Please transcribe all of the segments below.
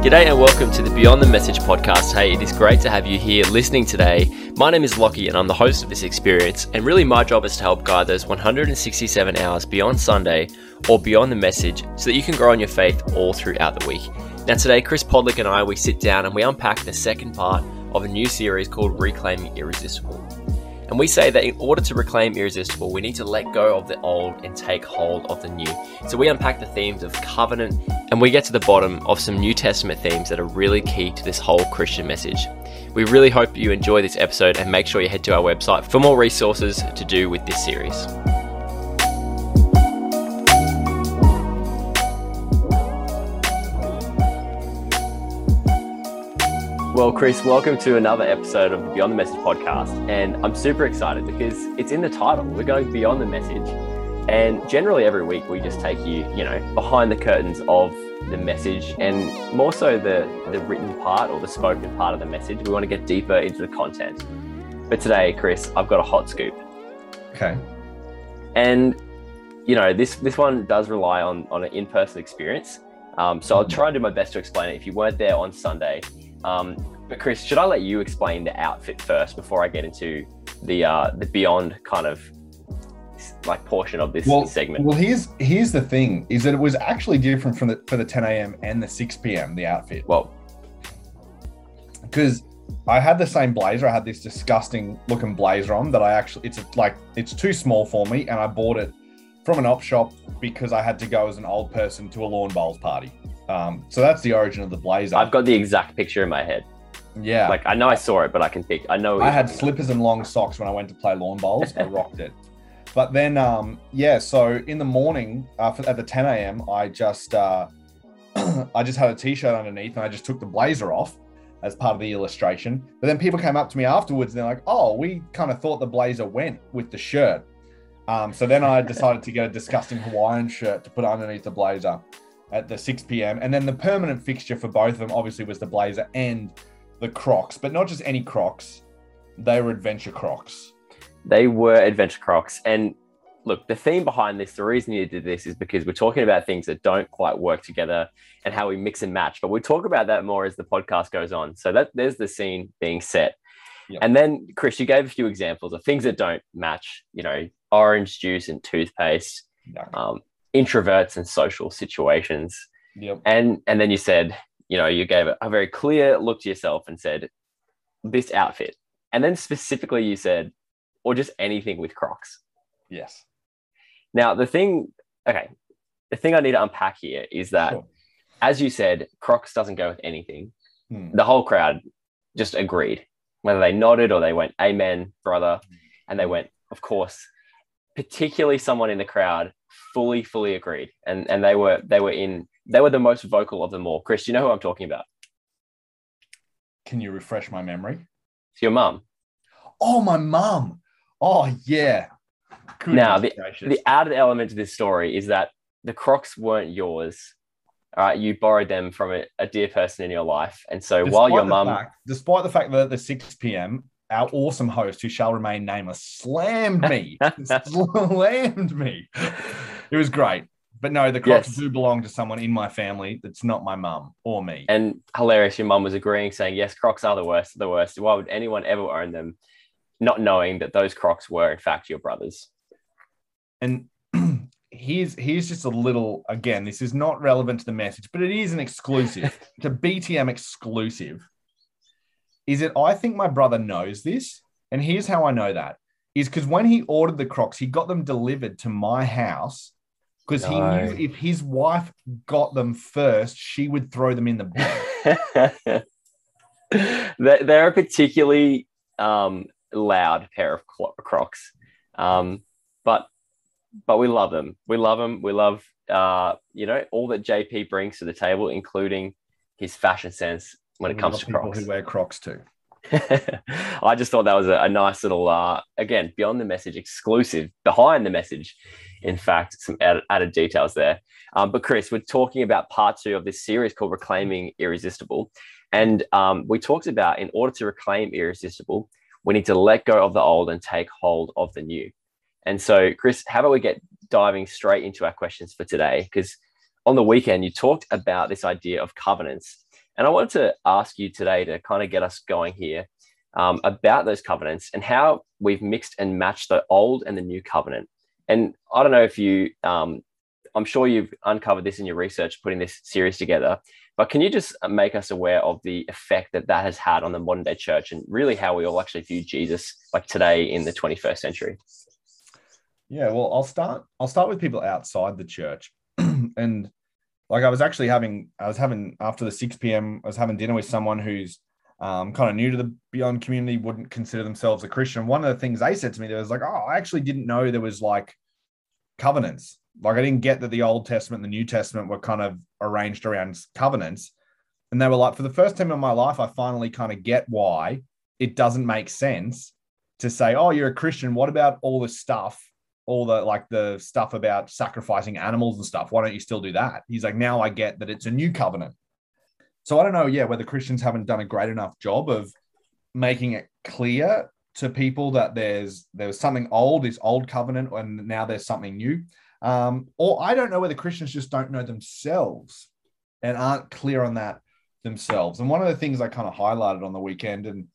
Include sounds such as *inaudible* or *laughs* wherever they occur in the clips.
G'day and welcome to the Beyond the Message podcast. Hey, it is great to have you here listening today. My name is Lockie and I'm the host of this experience. And really, my job is to help guide those 167 hours beyond Sunday or beyond the message so that you can grow in your faith all throughout the week. Now, today, Chris Podlick and I, we sit down and we unpack the second part of a new series called Reclaiming Irresistible. And we say that in order to reclaim irresistible, we need to let go of the old and take hold of the new. So we unpack the themes of covenant and we get to the bottom of some New Testament themes that are really key to this whole Christian message. We really hope you enjoy this episode and make sure you head to our website for more resources to do with this series. Well, Chris, welcome to another episode of the Beyond the Message podcast. And I'm super excited because it's in the title. We're going beyond the message. And generally, every week, we just take you, you know, behind the curtains of the message and more so the, the written part or the spoken part of the message. We want to get deeper into the content. But today, Chris, I've got a hot scoop. Okay. And, you know, this, this one does rely on, on an in person experience. Um, so I'll try and do my best to explain it. If you weren't there on Sunday, um, but Chris, should I let you explain the outfit first before I get into the uh, the beyond kind of like portion of this well, segment? Well, here's here's the thing: is that it was actually different from the for the 10 a.m. and the 6 p.m. The outfit. Well, because I had the same blazer. I had this disgusting looking blazer on that I actually it's like it's too small for me, and I bought it from an op shop because I had to go as an old person to a lawn bowls party. Um, so that's the origin of the blazer. I've got the exact picture in my head. Yeah. Like I know I saw it, but I can pick. I know. I had slippers and long socks when I went to play lawn bowls. I *laughs* rocked it. But then, um, yeah. So in the morning, uh, at the 10 a.m., I just, uh, *clears throat* I just had a t-shirt underneath, and I just took the blazer off as part of the illustration. But then people came up to me afterwards, and they're like, "Oh, we kind of thought the blazer went with the shirt." Um, so then I decided to get a disgusting Hawaiian shirt to put underneath the blazer at the 6 p.m. And then the permanent fixture for both of them obviously was the blazer and the Crocs, but not just any Crocs. They were adventure Crocs. They were adventure Crocs. And look, the theme behind this, the reason you did this is because we're talking about things that don't quite work together and how we mix and match. But we'll talk about that more as the podcast goes on. So that there's the scene being set. Yep. And then, Chris, you gave a few examples of things that don't match, you know, orange juice and toothpaste, um, introverts and social situations. Yep. And and then you said, you know, you gave a very clear look to yourself and said, this outfit. And then specifically you said, or just anything with Crocs. Yes. Now the thing, okay, the thing I need to unpack here is that sure. as you said, Crocs doesn't go with anything. Hmm. The whole crowd just agreed. Whether they nodded or they went, Amen, brother. And they went, of course. Particularly someone in the crowd fully, fully agreed. And and they were they were in they were the most vocal of them all. Chris, you know who I'm talking about? Can you refresh my memory? It's your mum. Oh, my mum. Oh yeah. Goodness now the, the added element to this story is that the Crocs weren't yours. All right, you borrowed them from a, a dear person in your life, and so despite while your mum, despite the fact that at the six p.m our awesome host, who shall remain nameless, slammed me, *laughs* slammed me. It was great. But no, the Crocs yes. do belong to someone in my family that's not my mum or me. And hilarious, your mum was agreeing, saying, yes, Crocs are the worst, the worst. Why would anyone ever own them, not knowing that those Crocs were, in fact, your brothers? And *clears throat* here's here's just a little again, this is not relevant to the message, but it is an exclusive. it's a BTM exclusive is that I think my brother knows this. And here's how I know that is because when he ordered the Crocs, he got them delivered to my house because no. he knew if his wife got them first, she would throw them in the bin. *laughs* They're a particularly um, loud pair of Crocs, um, but but we love them. We love them. We love uh, you know all that JP brings to the table, including his fashion sense when it comes to people Crocs. who wear Crocs too. *laughs* I just thought that was a, a nice little, uh, again, beyond the message, exclusive, behind the message. In fact, some added, added details there. Um, but Chris, we're talking about part two of this series called Reclaiming Irresistible. And um, we talked about in order to reclaim irresistible, we need to let go of the old and take hold of the new. And so, Chris, how about we get diving straight into our questions for today? Because on the weekend, you talked about this idea of covenants And I wanted to ask you today to kind of get us going here um, about those covenants and how we've mixed and matched the old and the new covenant. And I don't know if you, um, I'm sure you've uncovered this in your research putting this series together, but can you just make us aware of the effect that that has had on the modern day church and really how we all actually view Jesus like today in the 21st century? Yeah, well, I'll start. I'll start with people outside the church, *clears throat* and like I was actually having, I was having after the 6 p.m. I was having dinner with someone who's um, kind of new to the Beyond community, wouldn't consider themselves a Christian. One of the things they said to me, there was like, "Oh, I actually didn't know there was like covenants. Like I didn't get that the Old Testament and the New Testament were kind of arranged around covenants." And they were like, "For the first time in my life, I finally kind of get why it doesn't make sense to say, "Oh, you're a Christian. What about all the stuff all the like the stuff about sacrificing animals and stuff. Why don't you still do that? He's like, now I get that it's a new covenant. So I don't know, yeah, whether Christians haven't done a great enough job of making it clear to people that there's there's something old, this old covenant, and now there's something new. Um, or I don't know whether Christians just don't know themselves and aren't clear on that themselves. And one of the things I kind of highlighted on the weekend, and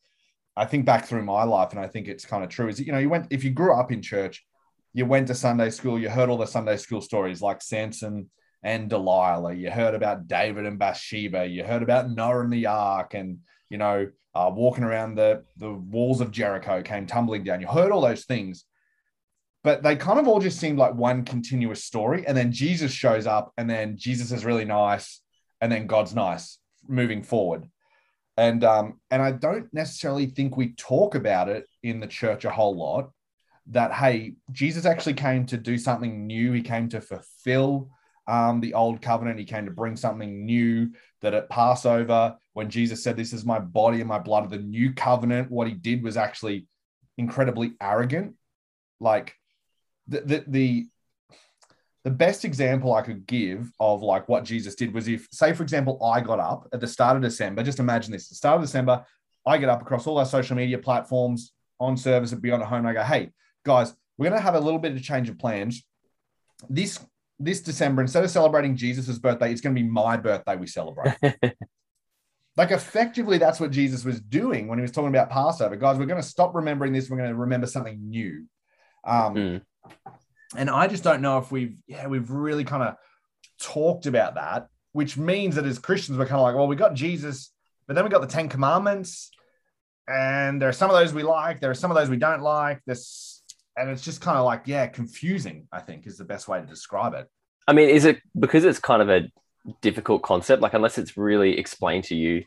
I think back through my life, and I think it's kind of true, is that, you know, you went if you grew up in church, you went to Sunday school, you heard all the Sunday school stories like Samson and Delilah. You heard about David and Bathsheba. You heard about Noah and the ark, and you know, uh, walking around the the walls of Jericho came tumbling down. You heard all those things, but they kind of all just seemed like one continuous story. And then Jesus shows up, and then Jesus is really nice, and then God's nice moving forward. And um, and I don't necessarily think we talk about it in the church a whole lot that hey, Jesus actually came to do something new. He came to fulfill um, the old covenant. He came to bring something new. That at Passover, when Jesus said, "This is my body and my blood of the new covenant," what he did was actually incredibly arrogant. Like the the, the the best example I could give of like what Jesus did was if, say, for example, I got up at the start of December, just imagine this, the start of December, I get up across all our social media platforms on service at Beyond at Home, I go, hey, guys, we're going to have a little bit of change of plans. This this December, instead of celebrating Jesus' birthday, it's going to be my birthday we celebrate. *laughs* like effectively, that's what Jesus was doing when he was talking about Passover. Guys, we're going to stop remembering this. We're going to remember something new. Um, mm. And I just don't know if we've yeah we've really kind of talked about that, which means that as Christians we're kind of like, well, we got Jesus, but then we got the Ten Commandments, and there are some of those we like, there are some of those we don't like. This and it's just kind of like yeah confusing i think is the best way to describe it. I mean is it because it's kind of a difficult concept like unless it's really explained to you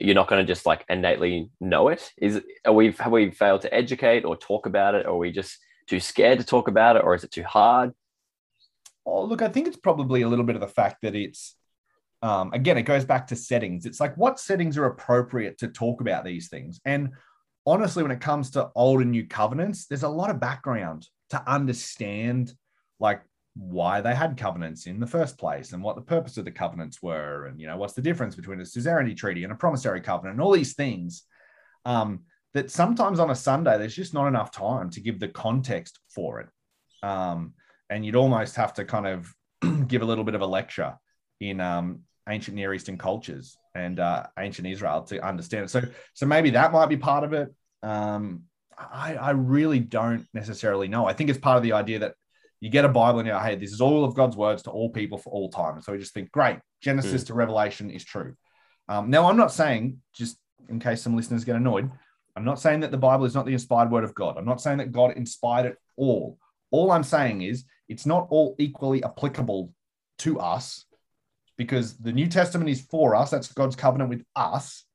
you're not going to just like innately know it. Is are we have we failed to educate or talk about it? Or are we just too scared to talk about it? Or is it too hard? Oh look i think it's probably a little bit of the fact that it's um, again it goes back to settings. It's like what settings are appropriate to talk about these things? And honestly, when it comes to old and new covenants, there's a lot of background to understand like why they had covenants in the first place and what the purpose of the covenants were and you know what's the difference between a suzerainty treaty and a promissory covenant and all these things um, that sometimes on a sunday there's just not enough time to give the context for it. Um, and you'd almost have to kind of *clears throat* give a little bit of a lecture in um, ancient near eastern cultures and uh, ancient Israel to understand it. So, so maybe that might be part of it. Um, I, I really don't necessarily know. I think it's part of the idea that you get a Bible and you're, hey, this is all of God's words to all people for all time. And so we just think, great, Genesis mm. to Revelation is true. Um, now, I'm not saying, just in case some listeners get annoyed, I'm not saying that the Bible is not the inspired word of God. I'm not saying that God inspired it all. All I'm saying is it's not all equally applicable to us because the New Testament is for us. That's God's covenant with us.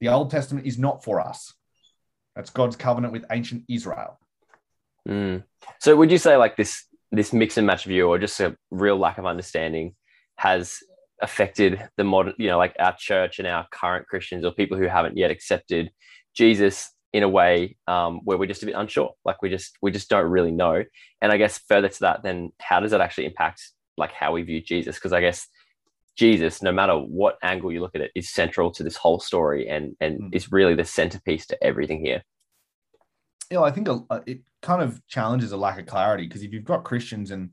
The Old Testament is not for us. That's God's covenant with ancient Israel. Mm. So would you say like this this mix and match view or just a real lack of understanding has affected the modern, you know, like our church and our current Christians or people who haven't yet accepted Jesus in a way um, where we're just a bit unsure, like we just we just don't really know. And I guess further to that, then how does that actually impact like how we view Jesus? Because I guess Jesus, no matter what angle you look at it, is central to this whole story and and mm. is really the centerpiece to everything here. Yeah, I think it kind of challenges a lack of clarity because if you've got Christians and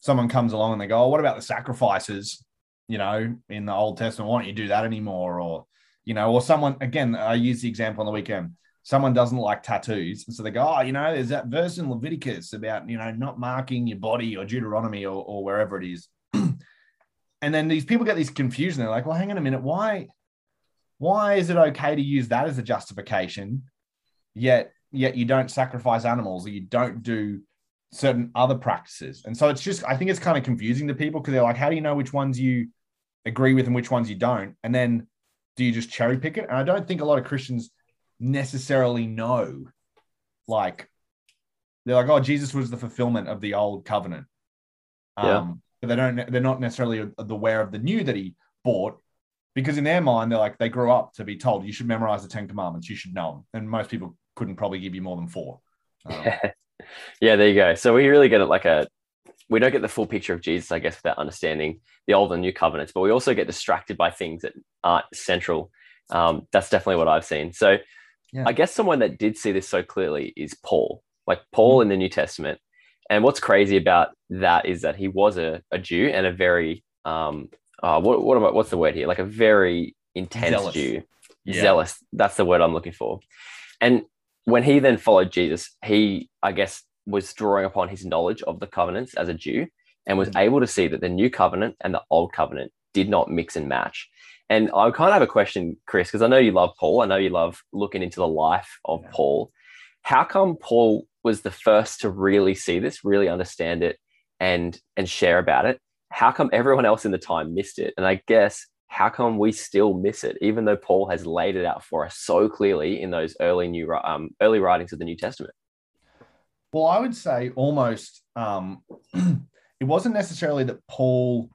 someone comes along and they go, "Oh, what about the sacrifices?" you know, in the Old Testament. Why don't you do that anymore? Or, you know, or someone, again, I use the example on the weekend. Someone doesn't like tattoos. And so they go, oh, you know, there's that verse in Leviticus about, you know, not marking your body or Deuteronomy or, or wherever it is. *clears throat* and then these people get this confusion. They're like, well, hang on a minute. Why, why is it okay to use that as a justification? Yet, yet you don't sacrifice animals or you don't do certain other practices. And so it's just, I think it's kind of confusing to people because they're like, how do you know which ones you agree with and which ones you don't? And then do you just cherry pick it? And I don't think a lot of Christians necessarily know. Like, they're like, oh, Jesus was the fulfillment of the old covenant. Yeah. Um, they don't, they're not necessarily aware of the new that he bought because in their mind, they're like, they grew up to be told you should memorize the 10 commandments, you should know them. And most people couldn't probably give you more than four. *laughs* Um, yeah, there you go. So we really get it like a we don't get the full picture of Jesus, I guess, without understanding the old and new covenants, but we also get distracted by things that aren't central. Um, that's definitely what I've seen. So Yeah. I guess someone that did see this so clearly is Paul, like Paul in the New Testament. And what's crazy about that is that he was a, a Jew and a very um uh, what what about what's the word here? Like a very intense Zealous. Jew, Yeah. zealous. That's the word I'm looking for. And when he then followed Jesus, he, I guess, was drawing upon his knowledge of the covenants as a Jew and was Mhm. able to see that the new covenant and the old covenant did not mix and match. And I kind of have a question, Chris, because I know you love Paul. I know you love looking into the life of Yeah. Paul. How come Paul was the first to really see this, really understand it, and and share about it? How come everyone else in the time missed it? And I guess how come we still miss it, even though Paul has laid it out for us so clearly in those early new um, early writings of the New Testament? Well, I would say almost um, *clears throat* it wasn't necessarily that Paul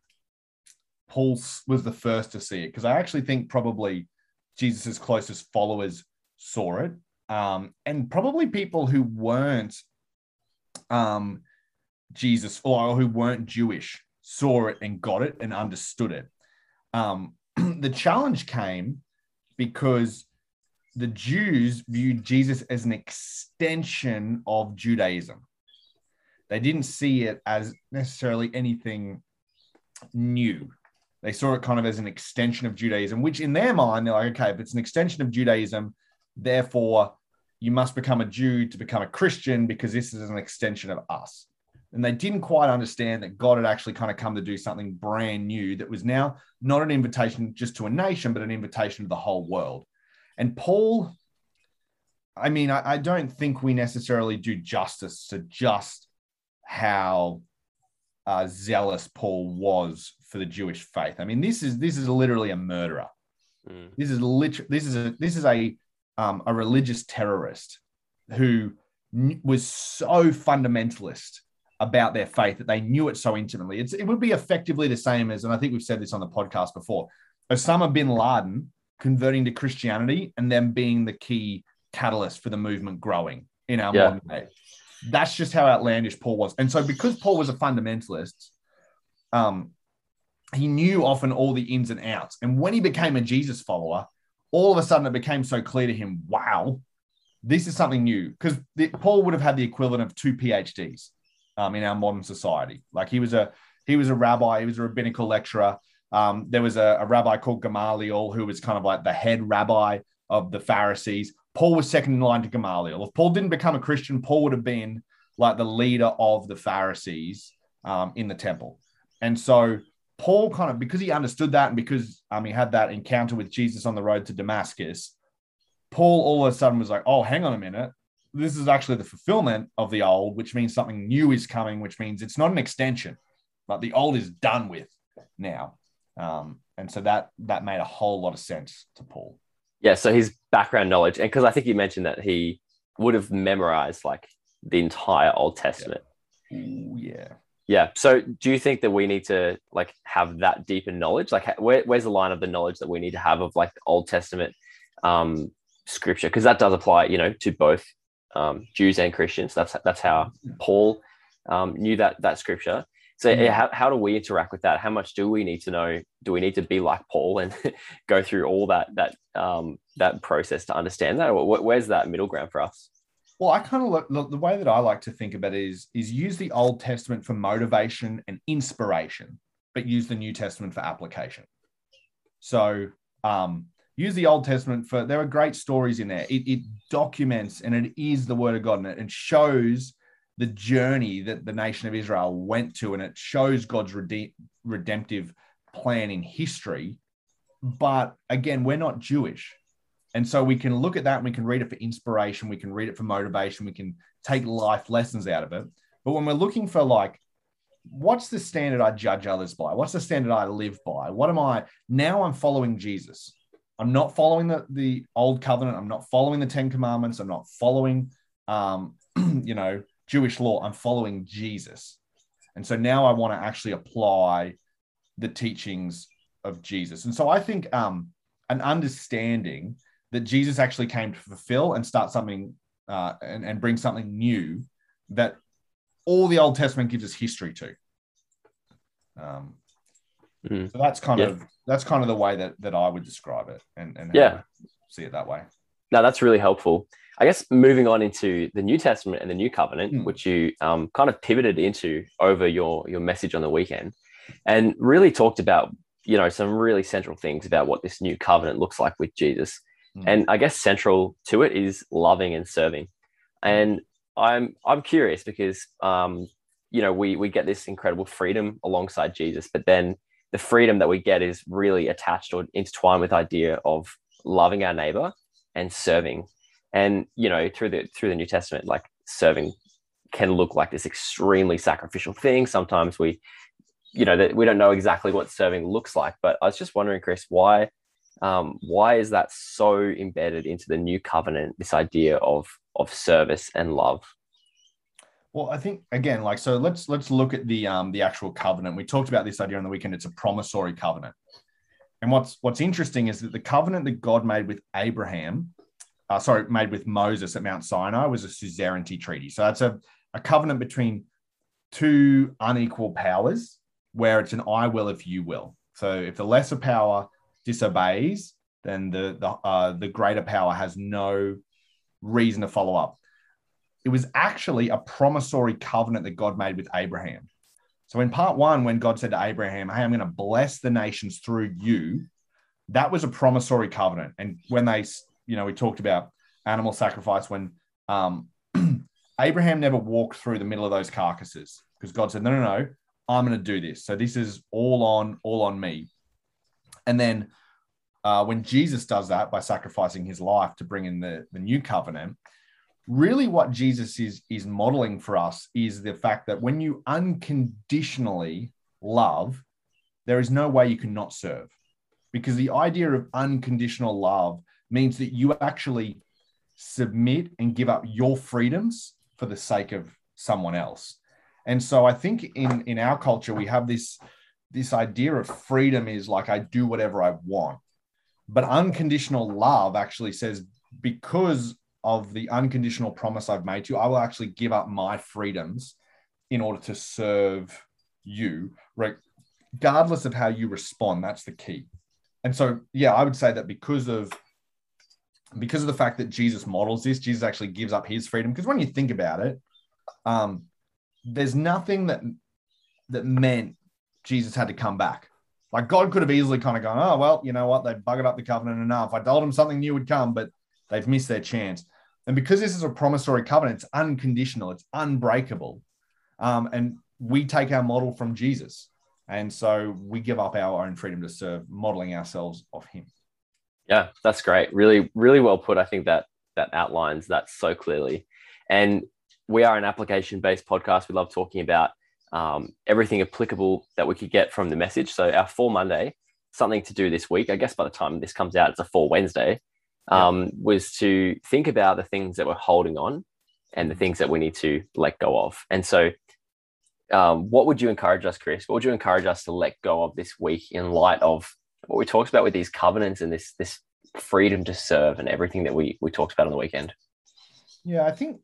Paul was the first to see it because I actually think probably Jesus's closest followers saw it, um, and probably people who weren't um, Jesus or who weren't Jewish saw it and got it and understood it. Um, *clears throat* the challenge came because the Jews viewed Jesus as an extension of Judaism. They didn't see it as necessarily anything new. They saw it kind of as an extension of Judaism, which in their mind, they're like, okay, if it's an extension of Judaism, therefore you must become a Jew to become a Christian because this is an extension of us. And they didn't quite understand that God had actually kind of come to do something brand new that was now not an invitation just to a nation, but an invitation to the whole world. And Paul, I mean, I, I don't think we necessarily do justice to just how uh, zealous Paul was for the Jewish faith. I mean, this is this is literally a murderer. Mm. This is literally this is a this is a um, a religious terrorist who kn- was so fundamentalist about their faith that they knew it so intimately. It's, it would be effectively the same as, and I think we've said this on the podcast before, Osama bin Laden converting to Christianity and then being the key catalyst for the movement growing in our Yeah. modern day. That's just how outlandish Paul was. And so because Paul was a fundamentalist, um, he knew often all the ins and outs. And when he became a Jesus follower, all of a sudden it became so clear to him, wow, this is something new. Because Paul would have had the equivalent of two PhDs um, in our modern society. Like he was a he was a rabbi, he was a rabbinical lecturer. Um, there was a, a rabbi called Gamaliel who was kind of like the head rabbi of the Pharisees. Paul was second in line to Gamaliel. If Paul didn't become a Christian, Paul would have been like the leader of the Pharisees um, in the temple. And so Paul kind of because he understood that and because um, he had that encounter with Jesus on the road to Damascus, Paul all of a sudden was like, "Oh, hang on a minute, this is actually the fulfillment of the old, which means something new is coming, which means it's not an extension, but the old is done with now." Um, and so that that made a whole lot of sense to Paul. Yeah, so his background knowledge, and because I think you mentioned that he would have memorized like the entire Old Testament. Ooh, yeah. Yeah. So do you think that we need to like have that deeper knowledge? Like, where, where's the line of the knowledge that we need to have of like the Old Testament um, scripture? Because that does apply, you know, to both um, Jews and Christians. That's that's how Paul um, knew that that scripture. So yeah, how, how do we interact with that? How much do we need to know? Do we need to be like Paul and *laughs* go through all that that um, that process to understand that? Or where's that middle ground for us? Well, I kind of look, look the way that I like to think about it is is use the Old Testament for motivation and inspiration. but use the New Testament for application. So um, use the Old Testament for there are great stories in there. It, it documents and it is the Word of God, and it, it shows the journey that the nation of Israel went to, and it shows God's rede- redemptive plan in history. But again, we're not Jewish. And so we can look at that and we can read it for inspiration, we can read it for motivation, we can take life lessons out of it. But when we're looking for like, what's the standard I judge others by? What's the standard I live by? What am I now? I'm following Jesus. I'm not following the, the old covenant. I'm not following the Ten Commandments. I'm not following, um, *clears throat* you know, Jewish law. I'm following Jesus. And so now I want to actually apply the teachings of Jesus. And so I think um, an understanding that Jesus actually came to fulfill and start something uh, and, and bring something new that all the Old Testament gives us history to. Um, mm. So that's kind yeah. of that's kind of the way that that I would describe it, and and yeah, see it that way. No, that's really helpful. I guess moving on into the New Testament and the New Covenant, mm. which you um, kind of pivoted into over your your message on the weekend, and really talked about you know some really central things about what this new covenant looks like with Jesus. Mm. And I guess central to it is loving and serving. And I'm I'm curious because um, you know we we get this incredible freedom alongside Jesus, but then the freedom that we get is really attached or intertwined with idea of loving our neighbor and serving. And you know through the through the New Testament, like serving can look like this extremely sacrificial thing. Sometimes we, you know, that we don't know exactly what serving looks like. But I was just wondering, Chris, why um, why is that so embedded into the new covenant? This idea of of service and love. Well, I think again, like so, let's let's look at the um, the actual covenant. We talked about this idea on the weekend. It's a promissory covenant, and what's what's interesting is that the covenant that God made with Abraham, uh, sorry, made with Moses at Mount Sinai was a suzerainty treaty. So that's a, a covenant between two unequal powers, where it's an I will if you will. So if the lesser power disobeys, then the the uh, the greater power has no reason to follow up. It was actually a promissory covenant that God made with Abraham. So in part one, when God said to Abraham, "Hey, I'm going to bless the nations through you," that was a promissory covenant. And when they, you know, we talked about animal sacrifice when um, *clears throat* Abraham never walked through the middle of those carcasses because God said, "No, no, no, I'm going to do this. So this is all on all on me." And then uh, when Jesus does that by sacrificing his life to bring in the, the new covenant, really what Jesus is, is modeling for us is the fact that when you unconditionally love, there is no way you can not serve. Because the idea of unconditional love means that you actually submit and give up your freedoms for the sake of someone else. And so I think in, in our culture, we have this this idea of freedom is like I do whatever I want. But unconditional love actually says, because of the unconditional promise I've made to you, I will actually give up my freedoms in order to serve you, regardless of how you respond. That's the key. And so, yeah, I would say that because of because of the fact that Jesus models this, Jesus actually gives up his freedom. Because when you think about it, um, there's nothing that that meant Jesus had to come back. Like God could have easily kind of gone, oh, well, you know what? They buggered up the covenant enough. I told them something new would come, but they've missed their chance. And because this is a promissory covenant, it's unconditional, it's unbreakable. Um, and we take our model from Jesus. And so we give up our own freedom to serve, modeling ourselves of him. Yeah, that's great. Really, really well put. I think that that outlines that so clearly. And we are an application based podcast. We love talking about um, everything applicable that we could get from the message. So our for Monday, something to do this week, I guess by the time this comes out, it's a for Wednesday, um, yeah. was to think about the things that we're holding on and the things that we need to let go of. And so um, what would you encourage us, Chris? What would you encourage us to let go of this week in light of what we talked about with these covenants and this this freedom to serve and everything that we we talked about on the weekend? Yeah, I think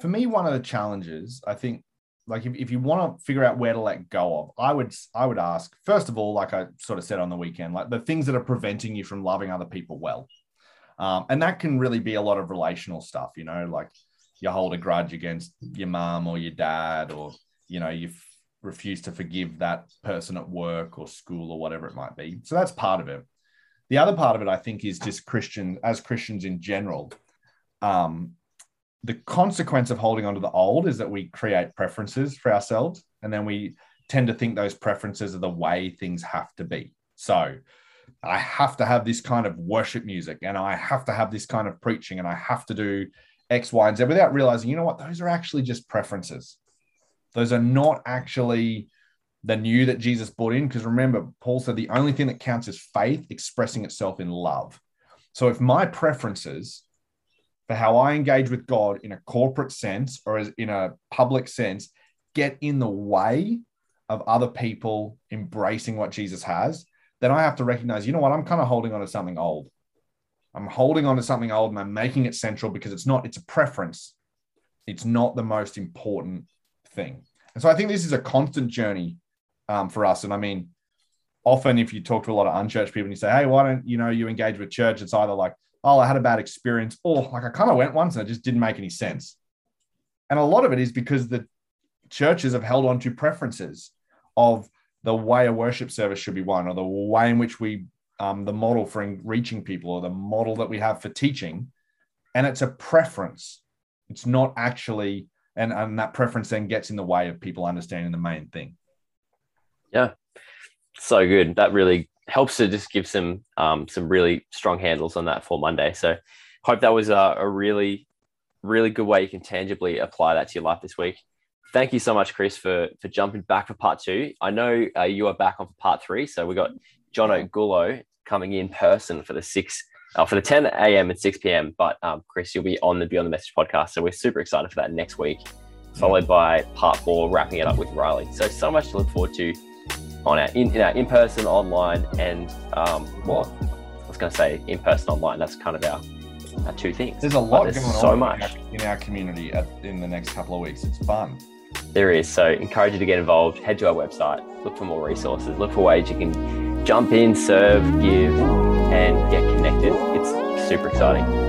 for me, one of the challenges, I think like if, if you want to figure out where to let go of i would i would ask first of all like i sort of said on the weekend like the things that are preventing you from loving other people well um, and that can really be a lot of relational stuff you know like you hold a grudge against your mom or your dad or you know you've refuse to forgive that person at work or school or whatever it might be. So that's part of it. The other part of it, I think, is just Christian as Christians in general. Um, the consequence of holding on to the old is that we create preferences for ourselves, and then we tend to think those preferences are the way things have to be. So I have to have this kind of worship music, and I have to have this kind of preaching, and I have to do X, Y, and Z without realizing, you know what, those are actually just preferences. Those are not actually the new that Jesus brought in. Because remember, Paul said the only thing that counts is faith expressing itself in love. So if my preferences for how I engage with God in a corporate sense or as in a public sense get in the way of other people embracing what Jesus has, then I have to recognize, you know what, I'm kind of holding on to something old. I'm holding on to something old and I'm making it central because it's not, it's a preference. It's not the most important thing. And so I think this is a constant journey um, for us. And I mean, often if you talk to a lot of unchurched people and you say, hey, why don't you know you engage with church? It's either like, oh, I had a bad experience, or like I kind of went once and it just didn't make any sense. And a lot of it is because the churches have held on to preferences of the way a worship service should be run, or the way in which we, um, the model for reaching people, or the model that we have for teaching. And it's a preference. It's not actually, and, and that preference then gets in the way of people understanding the main thing. Yeah. So good. That really helps to just give some um, some really strong handles on that for Monday. So hope that was a, a really really good way you can tangibly apply that to your life this week. Thank you so much, Chris, for for jumping back for part two. I know uh, you are back on for part three, so we got John O'Gullo coming in person for the six uh, for the 10 a.m. and 6 p.m. But um, Chris, you'll be on the Beyond the Message podcast, so we're super excited for that next week, followed by part four, wrapping it up with Riley. So so much to look forward to on our in, in our in person, online, and um, well, I was going to say in person, online. That's kind of our, our two things. There's a lot there's going so on much. In, our, in our community at, in the next couple of weeks. It's fun. There is. So encourage you to get involved. Head to our website. Look for more resources. Look for ways you can jump in, serve, give, and get connected. It's super exciting.